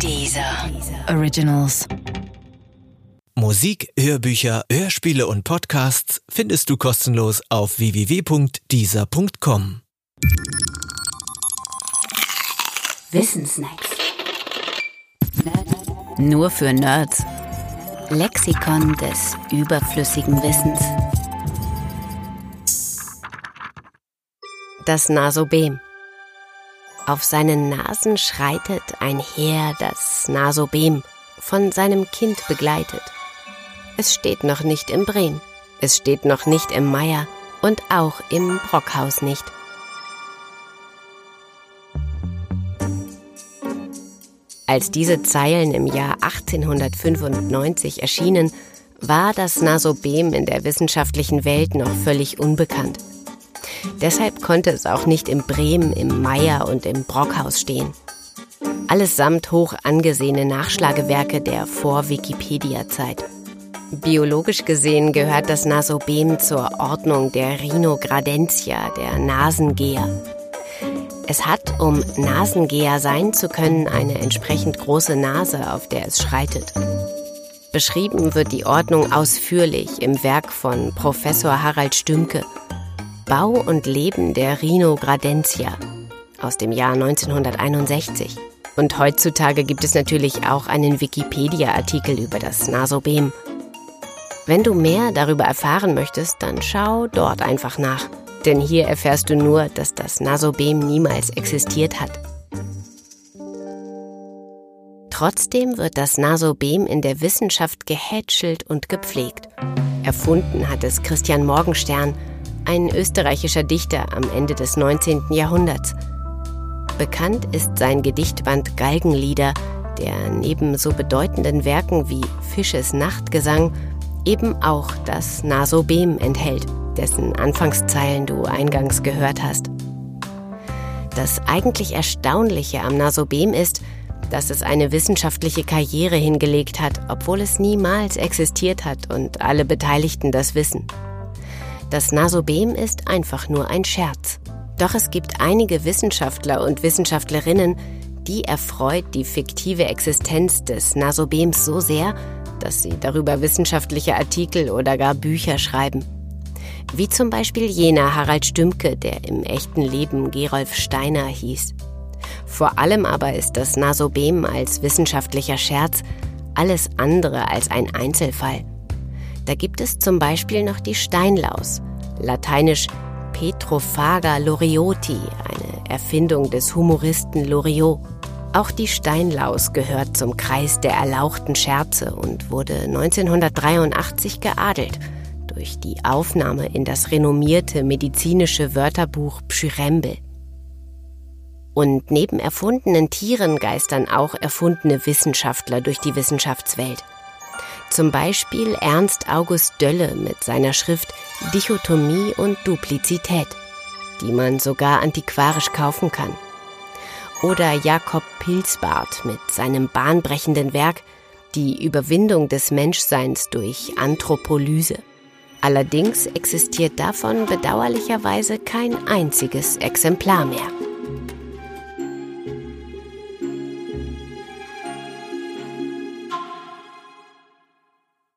Dieser Originals. Musik, Hörbücher, Hörspiele und Podcasts findest du kostenlos auf www.dieser.com. Wissensnacks. Nur für Nerds. Lexikon des überflüssigen Wissens. Das Nasobem. Auf seinen Nasen schreitet ein Heer das Nasobem, von seinem Kind begleitet. Es steht noch nicht im Brehm, es steht noch nicht im Meier und auch im Brockhaus nicht. Als diese Zeilen im Jahr 1895 erschienen, war das Nasobem in der wissenschaftlichen Welt noch völlig unbekannt. Deshalb konnte es auch nicht im Bremen, im Meier und im Brockhaus stehen. Allesamt hoch angesehene Nachschlagewerke der Vor-Wikipedia-Zeit. Biologisch gesehen gehört das Nasobem zur Ordnung der Rhinogradentia, der Nasengeher. Es hat, um Nasengeher sein zu können, eine entsprechend große Nase, auf der es schreitet. Beschrieben wird die Ordnung ausführlich im Werk von Professor Harald Stümke – Bau und Leben der Rhinogradentia aus dem Jahr 1961. Und heutzutage gibt es natürlich auch einen Wikipedia-Artikel über das Nasobem. Wenn du mehr darüber erfahren möchtest, dann schau dort einfach nach. Denn hier erfährst du nur, dass das Nasobem niemals existiert hat. Trotzdem wird das Nasobem in der Wissenschaft gehätschelt und gepflegt. Erfunden hat es Christian Morgenstern ein österreichischer Dichter am Ende des 19. Jahrhunderts. Bekannt ist sein Gedichtband Galgenlieder, der neben so bedeutenden Werken wie Fisches Nachtgesang eben auch das Nasobem enthält, dessen Anfangszeilen du eingangs gehört hast. Das eigentlich Erstaunliche am Nasobem ist, dass es eine wissenschaftliche Karriere hingelegt hat, obwohl es niemals existiert hat und alle Beteiligten das wissen. Das Nasobem ist einfach nur ein Scherz. Doch es gibt einige Wissenschaftler und Wissenschaftlerinnen, die erfreut die fiktive Existenz des Nasobems so sehr, dass sie darüber wissenschaftliche Artikel oder gar Bücher schreiben. Wie zum Beispiel jener Harald Stümke, der im echten Leben Gerolf Steiner hieß. Vor allem aber ist das Nasobem als wissenschaftlicher Scherz alles andere als ein Einzelfall. Da gibt es zum Beispiel noch die Steinlaus, lateinisch Petrophaga lorioti, eine Erfindung des Humoristen Loriot. Auch die Steinlaus gehört zum Kreis der erlauchten Scherze und wurde 1983 geadelt durch die Aufnahme in das renommierte medizinische Wörterbuch Pschyrembel. Und neben erfundenen Tieren geistern auch erfundene Wissenschaftler durch die Wissenschaftswelt. Zum Beispiel Ernst August Dölle mit seiner Schrift Dichotomie und Duplizität, die man sogar antiquarisch kaufen kann. Oder Jakob Pilsbart mit seinem bahnbrechenden Werk Die Überwindung des Menschseins durch Anthropolyse. Allerdings existiert davon bedauerlicherweise kein einziges Exemplar mehr.